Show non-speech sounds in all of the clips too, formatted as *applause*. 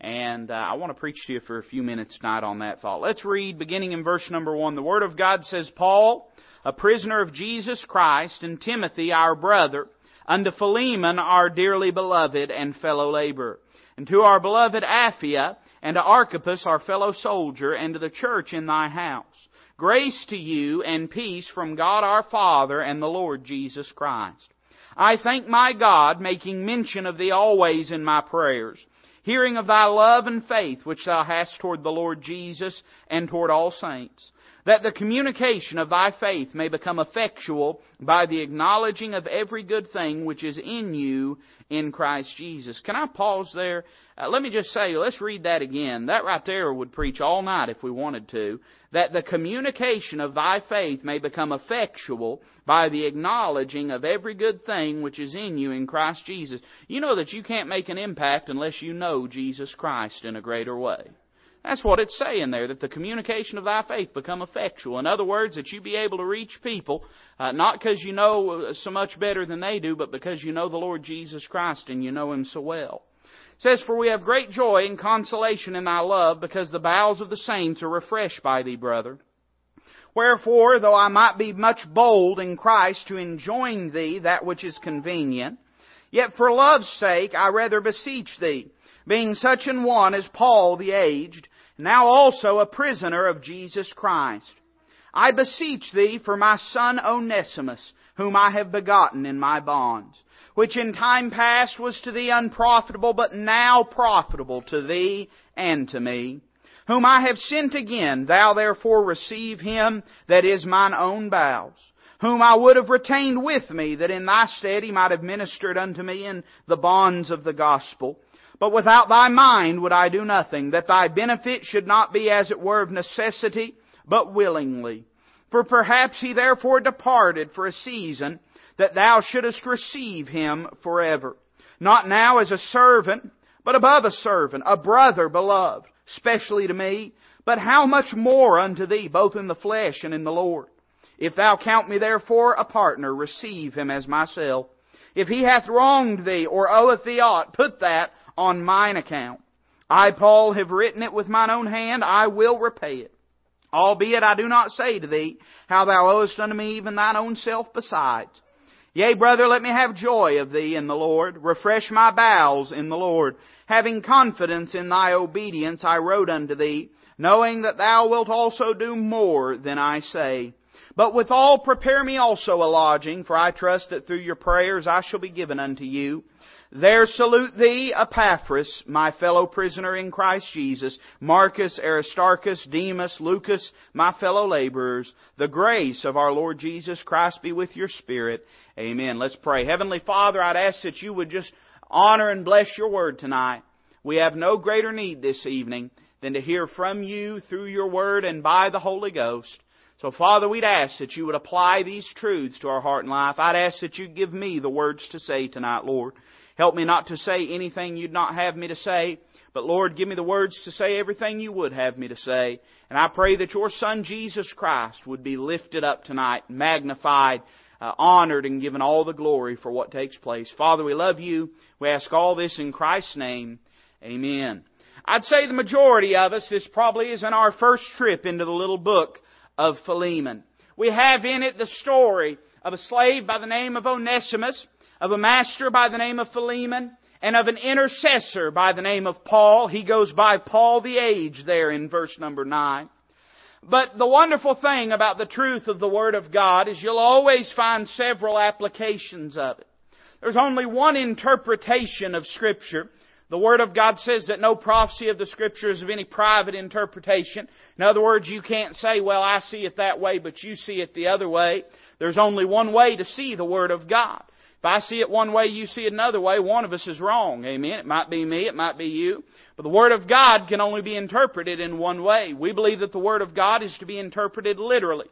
And uh, I want to preach to you for a few minutes tonight on that thought. Let's read beginning in verse number one. The Word of God says, Paul, a prisoner of Jesus Christ, and Timothy, our brother, unto Philemon, our dearly beloved and fellow laborer, and to our beloved Apphia, and to Archippus, our fellow soldier, and to the church in thy house. Grace to you and peace from God our Father and the Lord Jesus Christ. I thank my God, making mention of thee always in my prayers, hearing of thy love and faith which thou hast toward the Lord Jesus and toward all saints, that the communication of thy faith may become effectual by the acknowledging of every good thing which is in you in Christ Jesus. Can I pause there? Uh, let me just say, let's read that again. That right there would preach all night if we wanted to. That the communication of thy faith may become effectual by the acknowledging of every good thing which is in you in Christ Jesus. You know that you can't make an impact unless you know Jesus Christ in a greater way. That's what it's saying there, that the communication of thy faith become effectual. In other words, that you be able to reach people, uh, not because you know uh, so much better than they do, but because you know the Lord Jesus Christ and you know Him so well. It says, For we have great joy and consolation in thy love, because the bowels of the saints are refreshed by thee, brother. Wherefore, though I might be much bold in Christ to enjoin thee that which is convenient, yet for love's sake I rather beseech thee, being such an one as Paul the aged, now also a prisoner of Jesus Christ. I beseech thee for my son Onesimus, whom I have begotten in my bonds, which in time past was to thee unprofitable, but now profitable to thee and to me, whom I have sent again, thou therefore receive him that is mine own bowels, whom I would have retained with me, that in thy stead he might have ministered unto me in the bonds of the gospel. But without thy mind would I do nothing, that thy benefit should not be as it were of necessity, but willingly. For perhaps he therefore departed for a season, that thou shouldest receive him forever. Not now as a servant, but above a servant, a brother beloved, specially to me, but how much more unto thee, both in the flesh and in the Lord. If thou count me therefore a partner, receive him as myself. If he hath wronged thee, or oweth thee aught, put that on mine account. I, Paul, have written it with mine own hand, I will repay it. Albeit I do not say to thee how thou owest unto me even thine own self besides. Yea, brother, let me have joy of thee in the Lord. Refresh my bowels in the Lord. Having confidence in thy obedience, I wrote unto thee, knowing that thou wilt also do more than I say. But withal prepare me also a lodging, for I trust that through your prayers I shall be given unto you. There salute thee, Epaphras, my fellow prisoner in Christ Jesus, Marcus, Aristarchus, Demas, Lucas, my fellow laborers. The grace of our Lord Jesus Christ be with your spirit. Amen. Let's pray. Heavenly Father, I'd ask that you would just honor and bless your word tonight. We have no greater need this evening than to hear from you through your word and by the Holy Ghost. So Father, we'd ask that you would apply these truths to our heart and life. I'd ask that you give me the words to say tonight, Lord. Help me not to say anything you'd not have me to say. But Lord, give me the words to say everything you would have me to say. And I pray that your Son Jesus Christ would be lifted up tonight, magnified, uh, honored, and given all the glory for what takes place. Father, we love you. We ask all this in Christ's name. Amen. I'd say the majority of us, this probably is in our first trip into the little book of Philemon. We have in it the story of a slave by the name of Onesimus of a master by the name of Philemon, and of an intercessor by the name of Paul. He goes by Paul the Age there in verse number 9. But the wonderful thing about the truth of the Word of God is you'll always find several applications of it. There's only one interpretation of Scripture. The Word of God says that no prophecy of the Scripture is of any private interpretation. In other words, you can't say, well, I see it that way, but you see it the other way. There's only one way to see the Word of God. If I see it one way, you see it another way, one of us is wrong. Amen. It might be me, it might be you. But the Word of God can only be interpreted in one way. We believe that the Word of God is to be interpreted literally.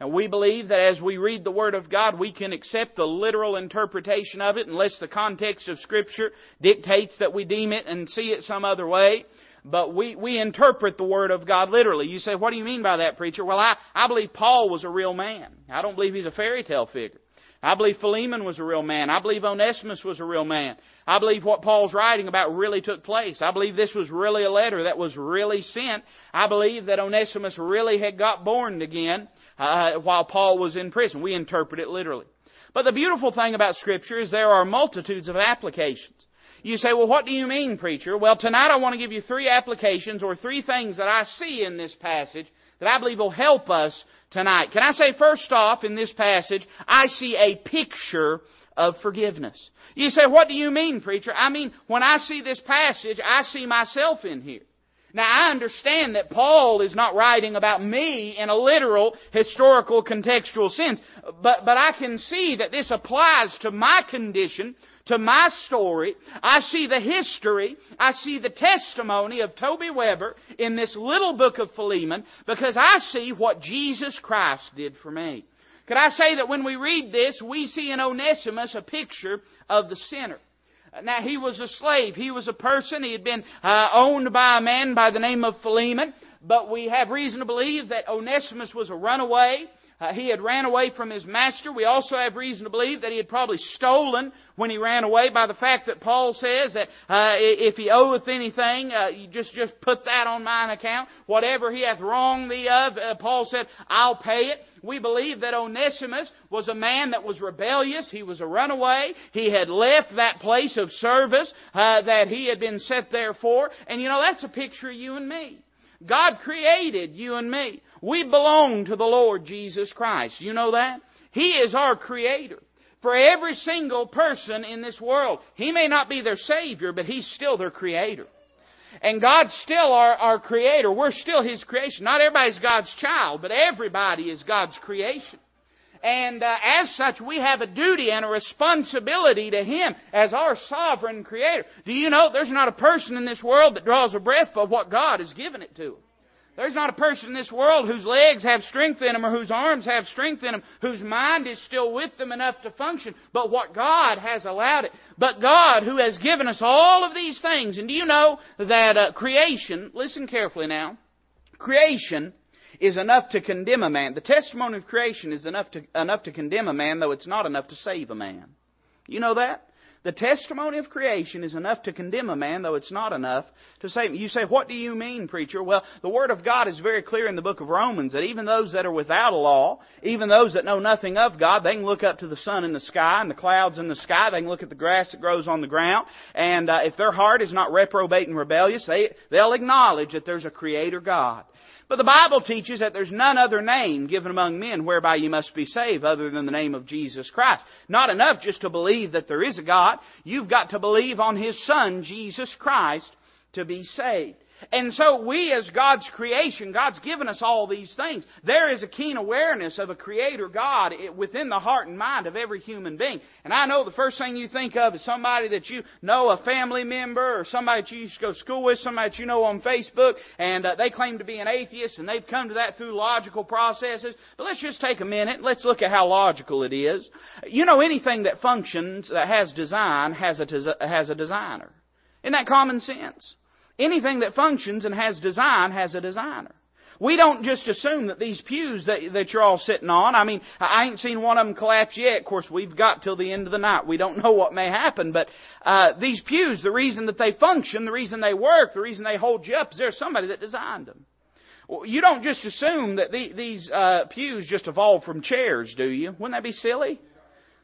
And we believe that as we read the Word of God, we can accept the literal interpretation of it unless the context of Scripture dictates that we deem it and see it some other way. But we, we interpret the Word of God literally. You say, what do you mean by that, preacher? Well, I, I believe Paul was a real man. I don't believe he's a fairy tale figure. I believe Philemon was a real man. I believe Onesimus was a real man. I believe what Paul's writing about really took place. I believe this was really a letter that was really sent. I believe that Onesimus really had got born again uh, while Paul was in prison. We interpret it literally. But the beautiful thing about Scripture is there are multitudes of applications. You say, well, what do you mean, preacher? Well, tonight I want to give you three applications or three things that I see in this passage that I believe will help us tonight. Can I say first off in this passage, I see a picture of forgiveness. You say, what do you mean, preacher? I mean, when I see this passage, I see myself in here. Now I understand that Paul is not writing about me in a literal, historical, contextual sense, but, but I can see that this applies to my condition to my story. I see the history. I see the testimony of Toby Weber in this little book of Philemon because I see what Jesus Christ did for me. Could I say that when we read this, we see in Onesimus a picture of the sinner. Now, he was a slave. He was a person. He had been uh, owned by a man by the name of Philemon. But we have reason to believe that Onesimus was a runaway. Uh, he had ran away from his master. We also have reason to believe that he had probably stolen when he ran away by the fact that Paul says that uh, if he oweth anything, uh, you just just put that on mine account. Whatever he hath wronged thee of, uh, Paul said, I'll pay it. We believe that Onesimus was a man that was rebellious. He was a runaway. He had left that place of service uh, that he had been set there for. And you know, that's a picture of you and me. God created you and me. We belong to the Lord Jesus Christ. You know that? He is our Creator. For every single person in this world, He may not be their Savior, but He's still their Creator. And God's still our, our Creator. We're still His creation. Not everybody's God's child, but everybody is God's creation. And uh, as such, we have a duty and a responsibility to Him as our sovereign Creator. Do you know there's not a person in this world that draws a breath but what God has given it to them? There's not a person in this world whose legs have strength in them or whose arms have strength in them, whose mind is still with them enough to function, but what God has allowed it. But God, who has given us all of these things, and do you know that uh, creation, listen carefully now, creation is enough to condemn a man. The testimony of creation is enough to, enough to condemn a man, though it's not enough to save a man. You know that? The testimony of creation is enough to condemn a man, though it's not enough to save. You say, what do you mean, preacher? Well, the Word of God is very clear in the book of Romans that even those that are without a law, even those that know nothing of God, they can look up to the sun in the sky and the clouds in the sky. They can look at the grass that grows on the ground. And uh, if their heart is not reprobate and rebellious, they, they'll acknowledge that there's a Creator God. But the Bible teaches that there's none other name given among men whereby you must be saved other than the name of Jesus Christ. Not enough just to believe that there is a God. You've got to believe on His Son, Jesus Christ, to be saved. And so we as God's creation, God's given us all these things. There is a keen awareness of a creator God within the heart and mind of every human being. And I know the first thing you think of is somebody that you know, a family member, or somebody that you used to go to school with, somebody that you know on Facebook, and uh, they claim to be an atheist, and they've come to that through logical processes. But let's just take a minute. Let's look at how logical it is. You know, anything that functions, that has design, has a, has a designer. Isn't that common sense? Anything that functions and has design has a designer. We don't just assume that these pews that, that you're all sitting on, I mean, I ain't seen one of them collapse yet. Of course, we've got till the end of the night. We don't know what may happen, but uh, these pews, the reason that they function, the reason they work, the reason they hold you up is there's somebody that designed them. You don't just assume that the, these uh, pews just evolved from chairs, do you? Wouldn't that be silly?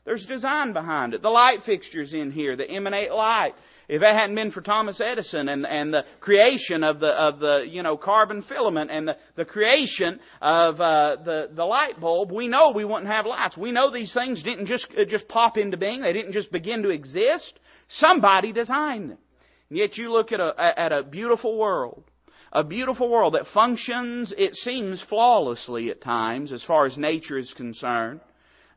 There's design behind it. The light fixtures in here that emanate light. If it hadn't been for Thomas Edison and, and the creation of the, of the, you know, carbon filament and the, the creation of, uh, the, the light bulb, we know we wouldn't have lights. We know these things didn't just, uh, just pop into being. They didn't just begin to exist. Somebody designed them. And yet you look at a, at a beautiful world a beautiful world that functions, it seems, flawlessly at times as far as nature is concerned.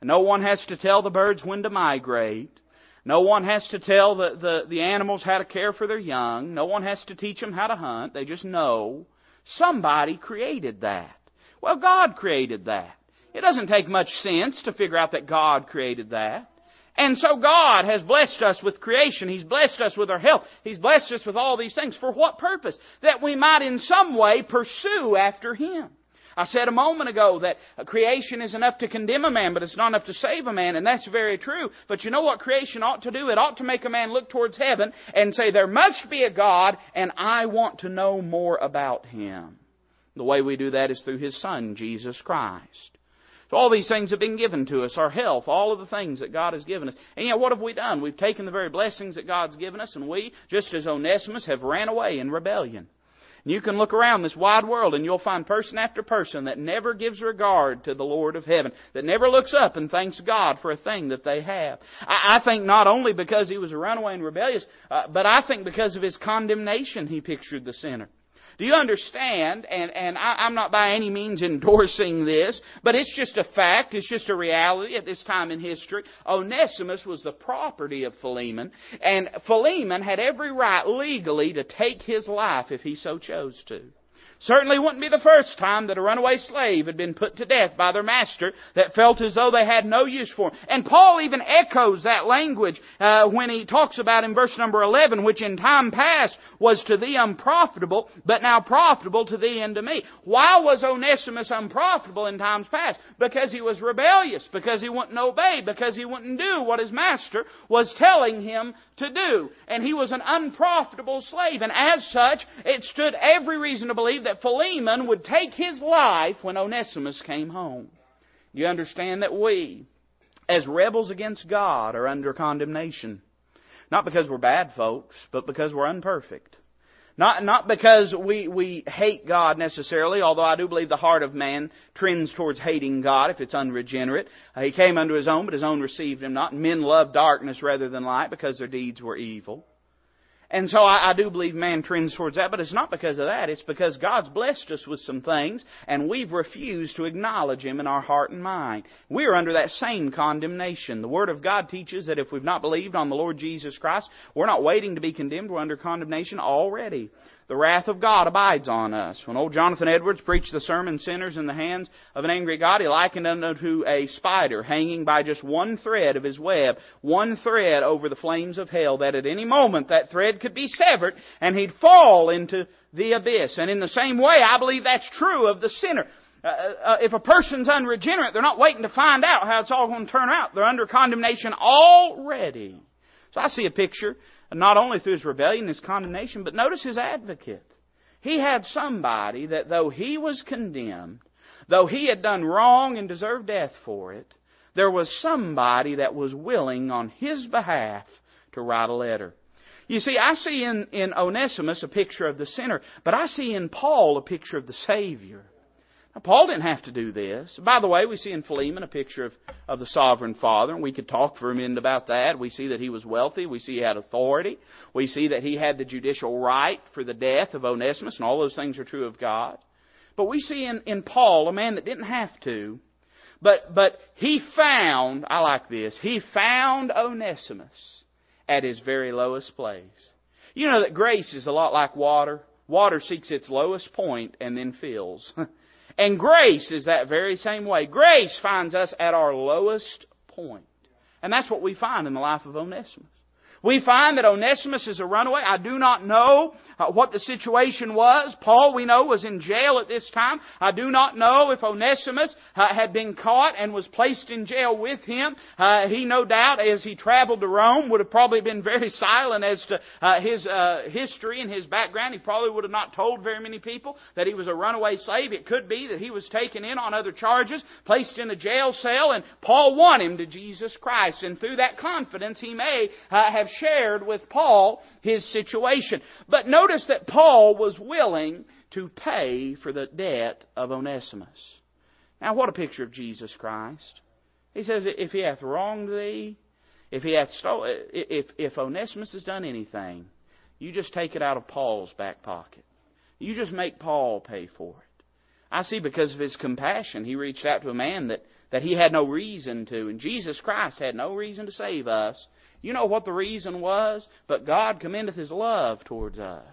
No one has to tell the birds when to migrate. No one has to tell the, the, the animals how to care for their young. No one has to teach them how to hunt. They just know. Somebody created that. Well, God created that. It doesn't take much sense to figure out that God created that. And so God has blessed us with creation. He's blessed us with our health. He's blessed us with all these things. For what purpose? That we might in some way pursue after Him. I said a moment ago that creation is enough to condemn a man, but it's not enough to save a man, and that's very true. But you know what creation ought to do? It ought to make a man look towards heaven and say, there must be a God, and I want to know more about Him. The way we do that is through His Son, Jesus Christ. So all these things have been given to us, our health, all of the things that God has given us. And yet what have we done? We've taken the very blessings that God's given us and we, just as Onesimus, have ran away in rebellion. You can look around this wide world and you'll find person after person that never gives regard to the Lord of heaven, that never looks up and thanks God for a thing that they have. I, I think not only because he was a runaway and rebellious, uh, but I think because of his condemnation he pictured the sinner. Do you understand? And, and I, I'm not by any means endorsing this, but it's just a fact. It's just a reality at this time in history. Onesimus was the property of Philemon, and Philemon had every right legally to take his life if he so chose to. Certainly wouldn't be the first time that a runaway slave had been put to death by their master that felt as though they had no use for him. And Paul even echoes that language uh, when he talks about in verse number 11, which in time past was to thee unprofitable, but now profitable to thee and to me. Why was Onesimus unprofitable in times past? Because he was rebellious, because he wouldn't obey, because he wouldn't do what his master was telling him to do. And he was an unprofitable slave. And as such, it stood every reason to believe that Philemon would take his life when Onesimus came home. You understand that we, as rebels against God, are under condemnation. Not because we're bad folks, but because we're unperfect. Not, not because we, we hate God necessarily, although I do believe the heart of man trends towards hating God if it's unregenerate. Uh, he came unto his own, but his own received him not. Men love darkness rather than light because their deeds were evil. And so I, I, do believe man trends towards that, but it's not because of that. It's because God's blessed us with some things, and we've refused to acknowledge Him in our heart and mind. We're under that same condemnation. The Word of God teaches that if we've not believed on the Lord Jesus Christ, we're not waiting to be condemned, we're under condemnation already the wrath of God abides on us. When old Jonathan Edwards preached the sermon Sinners in the Hands of an Angry God, he likened it unto a spider hanging by just one thread of his web, one thread over the flames of hell, that at any moment that thread could be severed and he'd fall into the abyss. And in the same way, I believe that's true of the sinner. Uh, uh, if a person's unregenerate, they're not waiting to find out how it's all going to turn out. They're under condemnation already. So I see a picture not only through his rebellion, his condemnation, but notice his advocate. He had somebody that though he was condemned, though he had done wrong and deserved death for it, there was somebody that was willing on his behalf to write a letter. You see, I see in, in Onesimus a picture of the sinner, but I see in Paul a picture of the Savior. Now, Paul didn't have to do this. By the way, we see in Philemon a picture of, of the sovereign father, and we could talk for a minute about that. We see that he was wealthy. We see he had authority. We see that he had the judicial right for the death of Onesimus, and all those things are true of God. But we see in, in Paul a man that didn't have to, but, but he found, I like this, he found Onesimus at his very lowest place. You know that grace is a lot like water. Water seeks its lowest point and then fills. *laughs* And grace is that very same way. Grace finds us at our lowest point. And that's what we find in the life of Onesimus. We find that Onesimus is a runaway. I do not know uh, what the situation was. Paul, we know, was in jail at this time. I do not know if Onesimus uh, had been caught and was placed in jail with him. Uh, he, no doubt, as he traveled to Rome, would have probably been very *laughs* silent as to uh, his uh, history and his background. He probably would have not told very many people that he was a runaway slave. It could be that he was taken in on other charges, placed in a jail cell, and Paul won him to Jesus Christ. And through that confidence, he may uh, have shared with Paul his situation. But notice that Paul was willing to pay for the debt of Onesimus. Now, what a picture of Jesus Christ. He says, if he hath wronged thee, if he hath stolen, if, if Onesimus has done anything, you just take it out of Paul's back pocket. You just make Paul pay for it. I see because of his compassion, he reached out to a man that, that he had no reason to, and Jesus Christ had no reason to save us. You know what the reason was? But God commendeth His love towards us.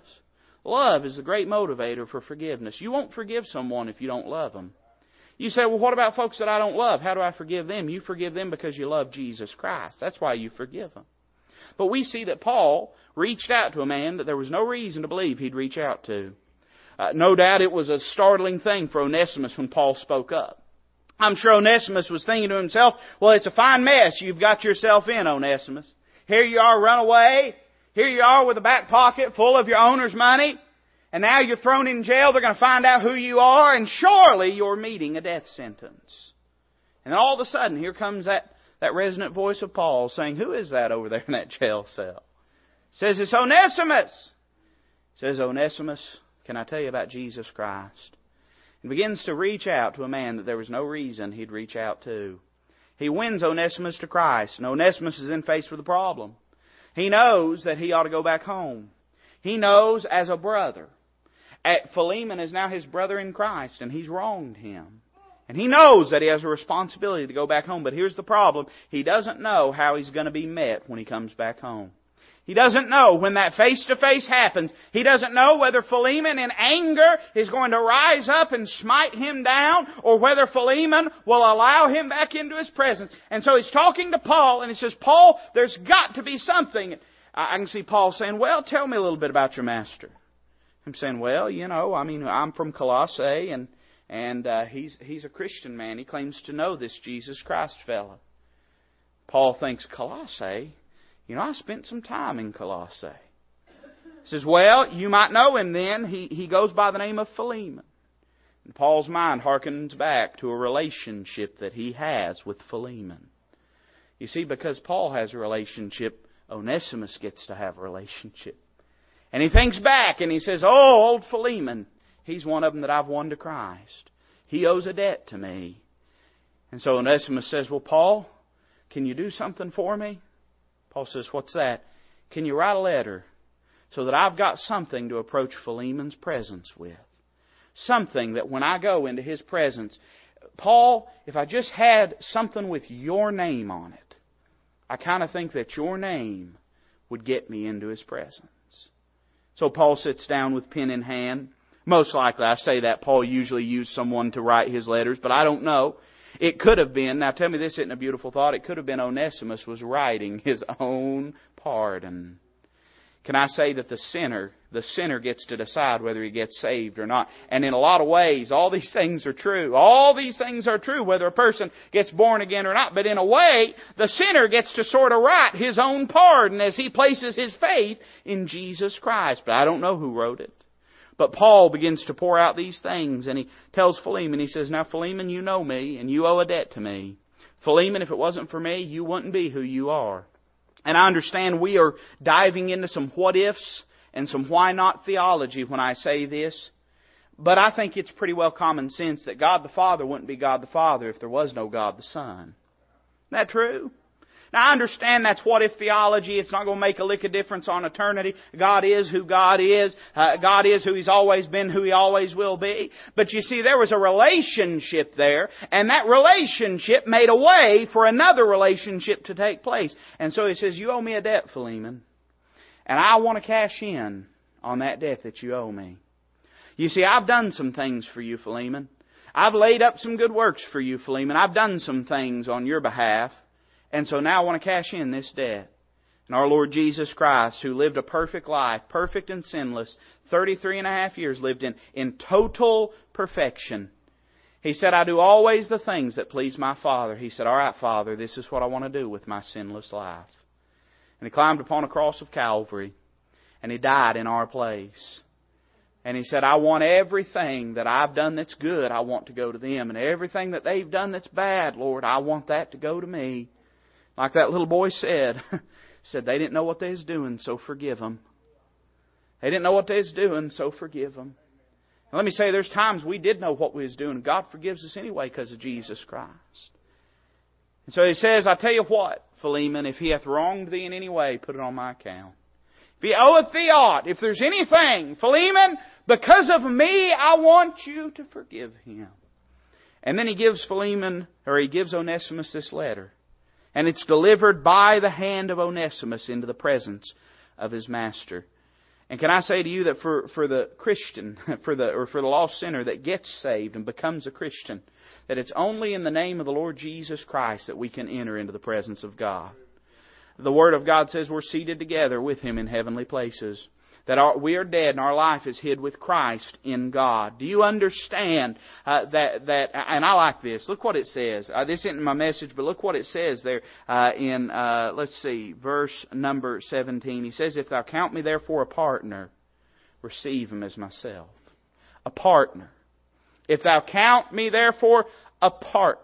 Love is the great motivator for forgiveness. You won't forgive someone if you don't love them. You say, well, what about folks that I don't love? How do I forgive them? You forgive them because you love Jesus Christ. That's why you forgive them. But we see that Paul reached out to a man that there was no reason to believe he'd reach out to. Uh, no doubt it was a startling thing for Onesimus when Paul spoke up. I'm sure Onesimus was thinking to himself, well, it's a fine mess you've got yourself in, Onesimus. Here you are run away. Here you are with a back pocket full of your owner's money. And now you're thrown in jail. They're going to find out who you are and surely you're meeting a death sentence. And all of a sudden, here comes that, that resonant voice of Paul saying, who is that over there in that jail cell? says it's Onesimus. says Onesimus, can I tell you about Jesus Christ? And begins to reach out to a man that there was no reason he'd reach out to. He wins Onesimus to Christ, and Onesimus is then faced with a problem. He knows that he ought to go back home. He knows as a brother Philemon is now his brother in Christ, and he's wronged him. And he knows that he has a responsibility to go back home, but here's the problem. He doesn't know how he's going to be met when he comes back home. He doesn't know when that face to face happens. He doesn't know whether Philemon in anger is going to rise up and smite him down or whether Philemon will allow him back into his presence. And so he's talking to Paul and he says, Paul, there's got to be something. I can see Paul saying, well, tell me a little bit about your master. I'm saying, well, you know, I mean, I'm from Colossae, and and uh, he's he's a Christian man. He claims to know this Jesus Christ fellow. Paul thinks Colossae. You know, I spent some time in Colossae. He says, well, you might know him then. He he goes by the name of Philemon. And Paul's mind harkens back to a relationship that he has with Philemon. You see, because Paul has a relationship, Onesimus gets to have a relationship. And he thinks back and he says, Oh, old Philemon, he's one of them that I've won to Christ. He owes a debt to me. And so Onesimus says, Well, Paul, can you do something for me? Paul says, What's that? Can you write a letter so that I've got something to approach Philemon's presence with? Something that when I go into his presence, Paul, if I just had something with your name on it, I kind of think that your name would get me into his presence. So Paul sits down with pen in hand. Most likely, I say that Paul usually used someone to write his letters, but I don't know. It could have been, now tell me this isn't a beautiful thought, it could have been Onesimus was writing his own pardon. Can I say that the sinner, the sinner gets to decide whether he gets saved or not? And in a lot of ways, all these things are true. All these things are true, whether a person gets born again or not. But in a way, the sinner gets to sort of write his own pardon as he places his faith in Jesus Christ. But I don't know who wrote it. But Paul begins to pour out these things and he tells Philemon, he says, Now Philemon, you know me and you owe a debt to me. Philemon, if it wasn't for me, you wouldn't be who you are. And I understand we are diving into some what ifs and some why not theology when I say this. But I think it's pretty well common sense that God the Father wouldn't be God the Father if there was no God the Son. Isn't that true? Now I understand that's what if theology. It's not going to make a lick of difference on eternity. God is who God is. Uh, God is who He's always been, who He always will be. But you see, there was a relationship there, and that relationship made a way for another relationship to take place. And so He says, you owe me a debt, Philemon. And I want to cash in on that debt that you owe me. You see, I've done some things for you, Philemon. I've laid up some good works for you, Philemon. I've done some things on your behalf. And so now I want to cash in this debt. And our Lord Jesus Christ, who lived a perfect life, perfect and sinless, 33 and a half years lived in, in total perfection. He said, I do always the things that please my Father. He said, All right, Father, this is what I want to do with my sinless life. And he climbed upon a cross of Calvary, and he died in our place. And he said, I want everything that I've done that's good, I want to go to them. And everything that they've done that's bad, Lord, I want that to go to me. Like that little boy said, *laughs* said they didn't know what they was doing, so forgive them. They didn't know what they was doing, so forgive them. And let me say, there's times we did know what we was doing. God forgives us anyway because of Jesus Christ. And so he says, I tell you what, Philemon, if he hath wronged thee in any way, put it on my account. If he oweth thee aught, if there's anything, Philemon, because of me, I want you to forgive him. And then he gives Philemon, or he gives Onesimus this letter and it's delivered by the hand of Onesimus into the presence of his master. And can I say to you that for, for the Christian, *laughs* for the, or for the lost sinner that gets saved and becomes a Christian, that it's only in the name of the Lord Jesus Christ that we can enter into the presence of God. The Word of God says we're seated together with Him in heavenly places. That our, we are dead and our life is hid with Christ in God. Do you understand uh, that? That and I like this. Look what it says. Uh, this isn't my message, but look what it says there uh, in uh, let's see, verse number seventeen. He says, "If thou count me therefore a partner, receive him as myself." A partner. If thou count me therefore a partner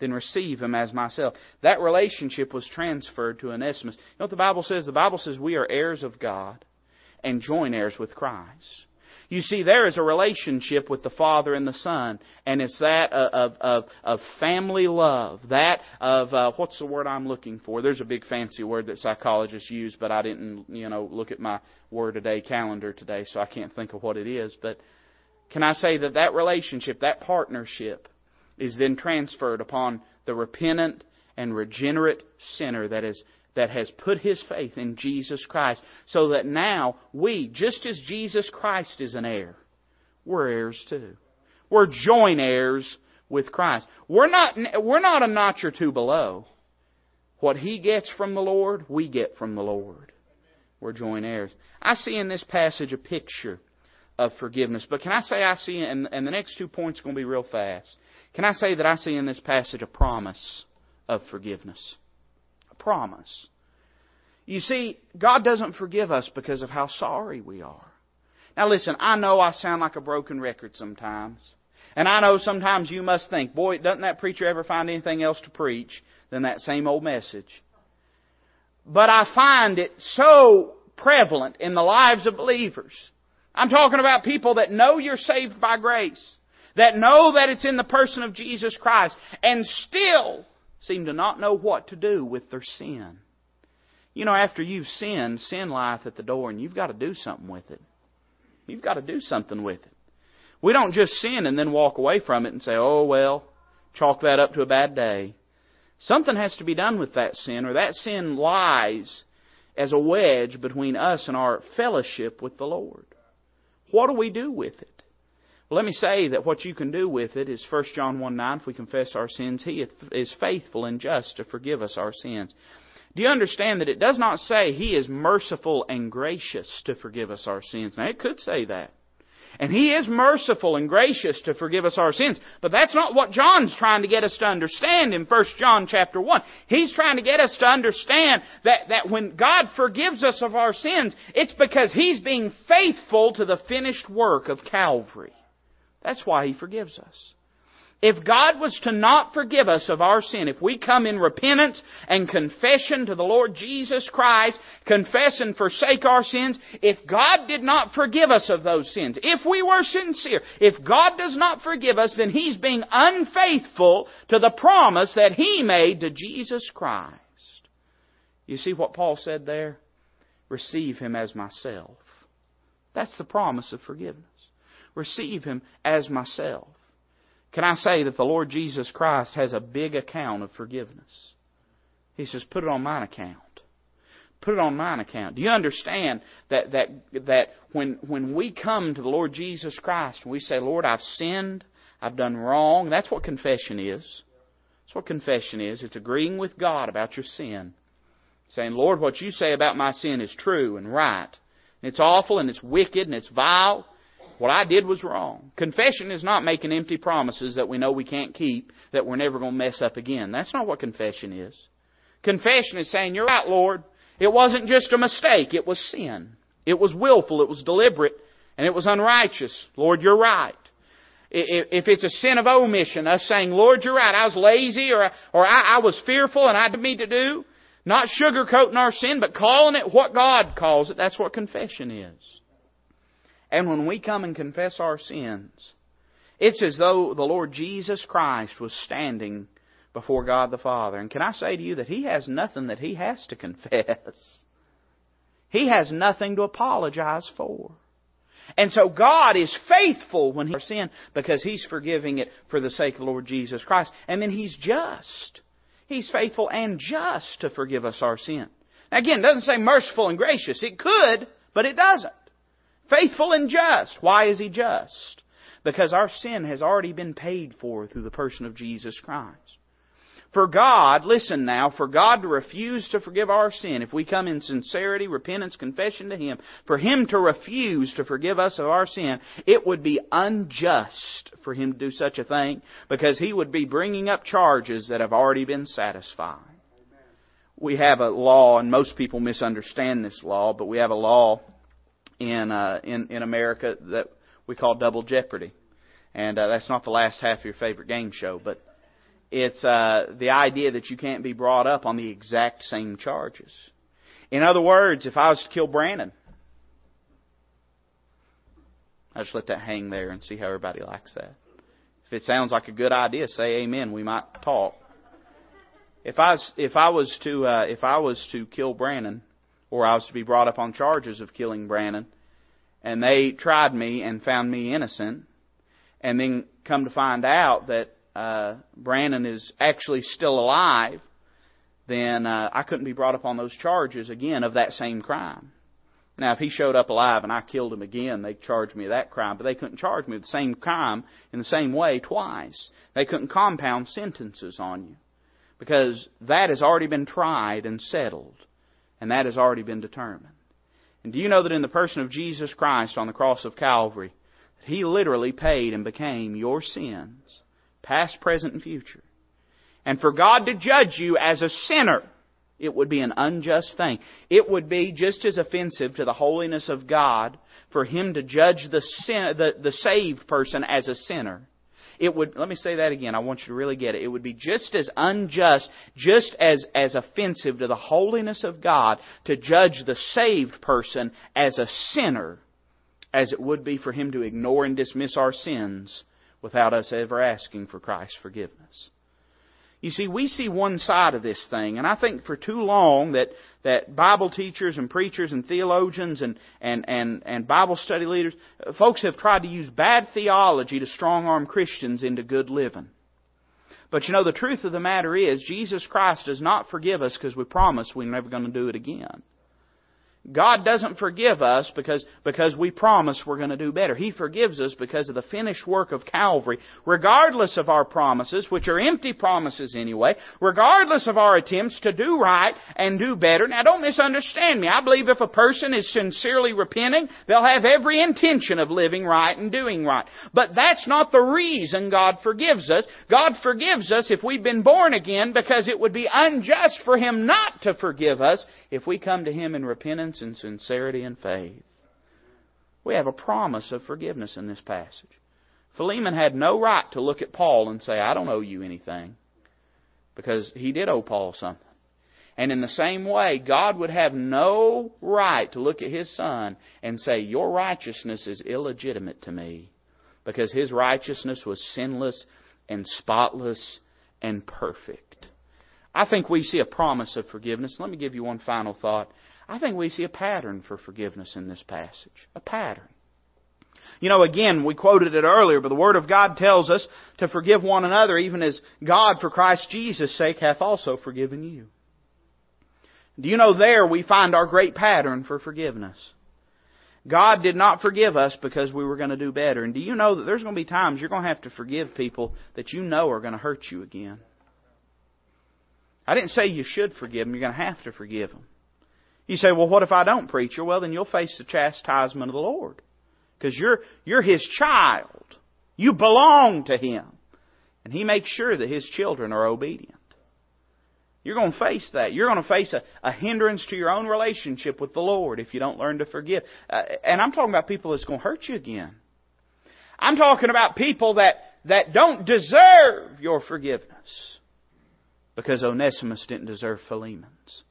then receive him as myself. That relationship was transferred to Onesimus. You know what the Bible says? The Bible says we are heirs of God and joint heirs with Christ. You see, there is a relationship with the Father and the Son, and it's that of, of, of family love. That of, uh, what's the word I'm looking for? There's a big fancy word that psychologists use, but I didn't, you know, look at my word a day calendar today, so I can't think of what it is. But can I say that that relationship, that partnership, is then transferred upon the repentant and regenerate sinner that is that has put his faith in Jesus Christ, so that now we, just as Jesus Christ is an heir, we're heirs too. We're joint heirs with Christ. We're not, we're not a notch or two below. What he gets from the Lord, we get from the Lord. We're joint heirs. I see in this passage a picture of forgiveness. But can I say I see, and, and the next two points are going to be real fast. Can I say that I see in this passage a promise of forgiveness? Promise. You see, God doesn't forgive us because of how sorry we are. Now listen, I know I sound like a broken record sometimes. And I know sometimes you must think, boy, doesn't that preacher ever find anything else to preach than that same old message? But I find it so prevalent in the lives of believers. I'm talking about people that know you're saved by grace, that know that it's in the person of Jesus Christ, and still seem to not know what to do with their sin. You know, after you've sinned, sin lieth at the door, and you've got to do something with it. You've got to do something with it. We don't just sin and then walk away from it and say, oh, well, chalk that up to a bad day. Something has to be done with that sin, or that sin lies as a wedge between us and our fellowship with the Lord. What do we do with it? Let me say that what you can do with it is 1 John 1 9, if we confess our sins, He is faithful and just to forgive us our sins. Do you understand that it does not say He is merciful and gracious to forgive us our sins? Now, it could say that. And He is merciful and gracious to forgive us our sins. But that's not what John's trying to get us to understand in 1 John chapter 1. He's trying to get us to understand that, that when God forgives us of our sins, it's because He's being faithful to the finished work of Calvary. That's why He forgives us. If God was to not forgive us of our sin, if we come in repentance and confession to the Lord Jesus Christ, confess and forsake our sins, if God did not forgive us of those sins, if we were sincere, if God does not forgive us, then He's being unfaithful to the promise that He made to Jesus Christ. You see what Paul said there? Receive Him as myself. That's the promise of forgiveness receive him as myself. Can I say that the Lord Jesus Christ has a big account of forgiveness? He says, put it on mine account. Put it on mine account. Do you understand that, that, that when, when we come to the Lord Jesus Christ and we say, Lord, I've sinned, I've done wrong, that's what confession is. That's what confession is. It's agreeing with God about your sin. Saying, Lord, what you say about my sin is true and right. And it's awful and it's wicked and it's vile. What I did was wrong. Confession is not making empty promises that we know we can't keep, that we're never going to mess up again. That's not what confession is. Confession is saying, You're right, Lord. It wasn't just a mistake, it was sin. It was willful, it was deliberate, and it was unrighteous. Lord, you're right. If it's a sin of omission, us saying, Lord, you're right, I was lazy or, or I, I was fearful and I didn't mean to do, not sugarcoating our sin, but calling it what God calls it, that's what confession is. And when we come and confess our sins, it's as though the Lord Jesus Christ was standing before God the Father. And can I say to you that He has nothing that He has to *laughs* confess? He has nothing to apologize for. And so God is faithful when He sin because He's forgiving it for the sake of the Lord Jesus Christ. And then He's just. He's faithful and just to forgive us our sin. Now again, it doesn't say merciful and gracious. It could, but it doesn't. Faithful and just. Why is He just? Because our sin has already been paid for through the person of Jesus Christ. For God, listen now, for God to refuse to forgive our sin, if we come in sincerity, repentance, confession to Him, for Him to refuse to forgive us of our sin, it would be unjust for Him to do such a thing, because He would be bringing up charges that have already been satisfied. We have a law, and most people misunderstand this law, but we have a law in, uh, in, in America that we call double jeopardy. And uh, that's not the last half of your favorite game show, but it's uh, the idea that you can't be brought up on the exact same charges. In other words, if I was to kill Brandon, I just let that hang there and see how everybody likes that. If it sounds like a good idea, say amen. We might talk. If I was, if I was to uh, if I was to kill Brandon, or I was to be brought up on charges of killing Brandon, and they tried me and found me innocent, and then come to find out that uh, Brandon is actually still alive, then uh, I couldn't be brought up on those charges again of that same crime. Now, if he showed up alive and I killed him again, they'd charge me that crime, but they couldn't charge me with the same crime in the same way twice. They couldn't compound sentences on you. Because that has already been tried and settled, and that has already been determined. And do you know that in the person of Jesus Christ on the cross of Calvary, that He literally paid and became your sins past, present, and future. And for God to judge you as a sinner, it would be an unjust thing. It would be just as offensive to the holiness of God for Him to judge the, sin, the, the saved person as a sinner. It would, let me say that again. I want you to really get it. It would be just as unjust, just as, as offensive to the holiness of God to judge the saved person as a sinner as it would be for Him to ignore and dismiss our sins without us ever asking for Christ's forgiveness. You see, we see one side of this thing, and I think for too long that, that Bible teachers and preachers and theologians and, and, and, and Bible study leaders, uh, folks have tried to use bad theology to strong arm Christians into good living. But you know, the truth of the matter is, Jesus Christ does not forgive us because we promise we're never going to do it again. God doesn't forgive us because, because we promise we're going to do better. He forgives us because of the finished work of Calvary, regardless of our promises, which are empty promises anyway, regardless of our attempts to do right and do better. Now don't misunderstand me. I believe if a person is sincerely repenting, they'll have every intention of living right and doing right. But that's not the reason God forgives us. God forgives us if we've been born again because it would be unjust for Him not to forgive us if we come to Him in repentance and sincerity and faith. We have a promise of forgiveness in this passage. Philemon had no right to look at Paul and say, I don't owe you anything. Because he did owe Paul something. And in the same way, God would have no right to look at his son and say, Your righteousness is illegitimate to me. Because his righteousness was sinless and spotless and perfect. I think we see a promise of forgiveness. Let me give you one final thought. I think we see a pattern for forgiveness in this passage. A pattern. You know, again, we quoted it earlier, but the Word of God tells us to forgive one another even as God, for Christ Jesus' sake, hath also forgiven you. Do you know there we find our great pattern for forgiveness? God did not forgive us because we were going to do better. And do you know that there's going to be times you're going to have to forgive people that you know are going to hurt you again? I didn't say you should forgive them. You're going to have to forgive them. You say, well, what if I don't, preacher? Well, then you'll face the chastisement of the Lord. Because you're, you're His child. You belong to Him. And He makes sure that His children are obedient. You're going to face that. You're going to face a, a hindrance to your own relationship with the Lord if you don't learn to forgive. Uh, and I'm talking about people that's going to hurt you again. I'm talking about people that, that don't deserve your forgiveness. Because Onesimus didn't deserve Philemon's.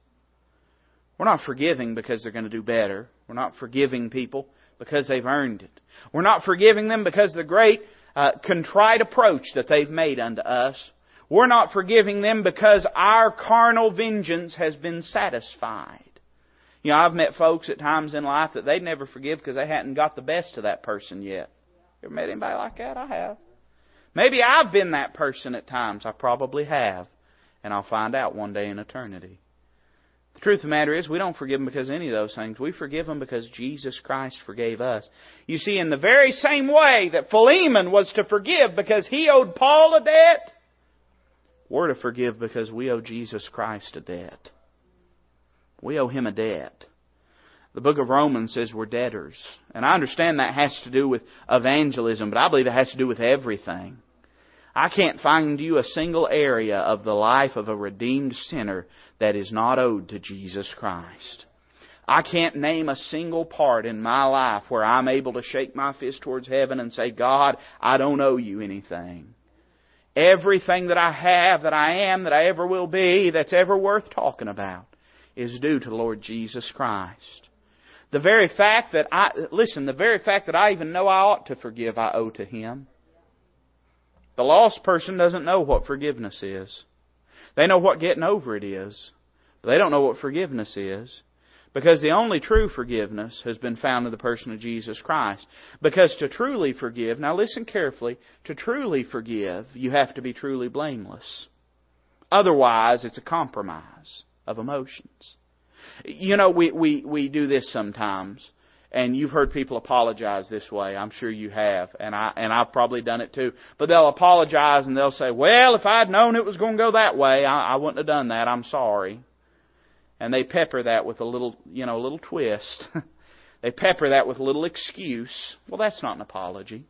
We're not forgiving because they're going to do better. We're not forgiving people because they've earned it. We're not forgiving them because the great uh, contrite approach that they've made unto us. We're not forgiving them because our carnal vengeance has been satisfied. You know, I've met folks at times in life that they'd never forgive because they hadn't got the best of that person yet. You ever met anybody like that? I have. Maybe I've been that person at times. I probably have. And I'll find out one day in eternity. The truth of the matter is, we don't forgive them because of any of those things. We forgive them because Jesus Christ forgave us. You see, in the very same way that Philemon was to forgive because he owed Paul a debt, We're to forgive because we owe Jesus Christ a debt. We owe Him a debt. The book of Romans says we're debtors. And I understand that has to do with evangelism, but I believe it has to do with everything. I can't find you a single area of the life of a redeemed sinner that is not owed to Jesus Christ. I can't name a single part in my life where I'm able to shake my fist towards heaven and say, God, I don't owe you anything. Everything that I have, that I am, that I ever will be, that's ever worth talking about, is due to the Lord Jesus Christ. The very fact that I, listen, the very fact that I even know I ought to forgive, I owe to Him. The lost person doesn't know what forgiveness is. They know what getting over it is, but they don't know what forgiveness is. Because the only true forgiveness has been found in the person of Jesus Christ. Because to truly forgive, now listen carefully, to truly forgive, you have to be truly blameless. Otherwise, it's a compromise of emotions. You know, we, we, we do this sometimes, and you've heard people apologize this way. I'm sure you have, and I and I've probably done it too. But they'll apologize and they'll say, "Well, if I'd known it was going to go that way, I, I wouldn't have done that. I'm sorry." and they pepper that with a little, you know, a little twist. *laughs* they pepper that with a little excuse. Well, that's not an apology.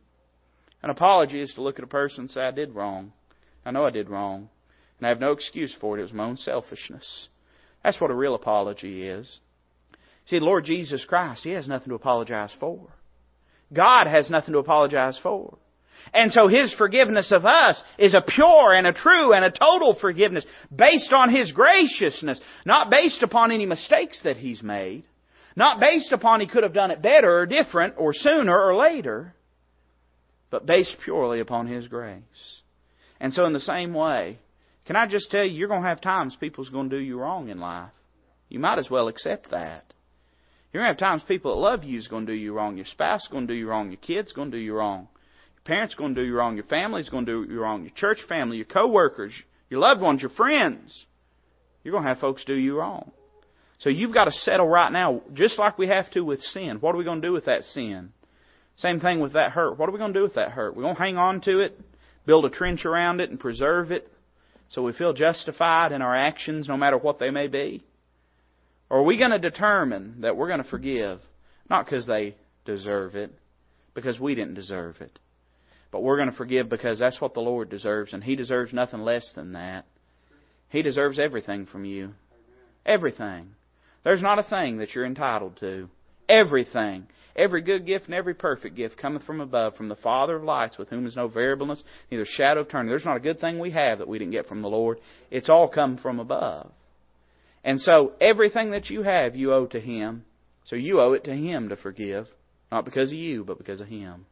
An apology is to look at a person and say, I did wrong. I know I did wrong. And I have no excuse for it. It was my own selfishness. That's what a real apology is. See, Lord Jesus Christ, He has nothing to apologize for. God has nothing to apologize for. And so His forgiveness of us is a pure and a true and a total forgiveness based on His graciousness, not based upon any mistakes that He's made, not based upon He could have done it better or different or sooner or later, but based purely upon His grace. And so in the same way, can I just tell you, you're going to have times people's going to do you wrong in life. You might as well accept that. You're going to have times people that love you is going to do you wrong. Your spouse is going to do you wrong. Your kid's going to do you wrong Your parents going to do you wrong. Your family's going to do you wrong. Your church family, your coworkers, your loved ones, your friends. You're going to have folks do you wrong. So you've got to settle right now, just like we have to with sin. What are we going to do with that sin? Same thing with that hurt. What are we going to do with that hurt? We're going to hang on to it, build a trench around it, and preserve it so we feel justified in our actions no matter what they may be? Or are we going to determine that we're going to forgive, not because they deserve it, because we didn't deserve it? But we're going to forgive because that's what the Lord deserves, and He deserves nothing less than that. He deserves everything from you. Everything. There's not a thing that you're entitled to. Everything. Every good gift and every perfect gift cometh from above, from the Father of lights, with whom is no variableness, neither shadow of turning. There's not a good thing we have that we didn't get from the Lord. It's all come from above. And so everything that you have, you owe to Him. So you owe it to Him to forgive. Not because of you, but because of Him.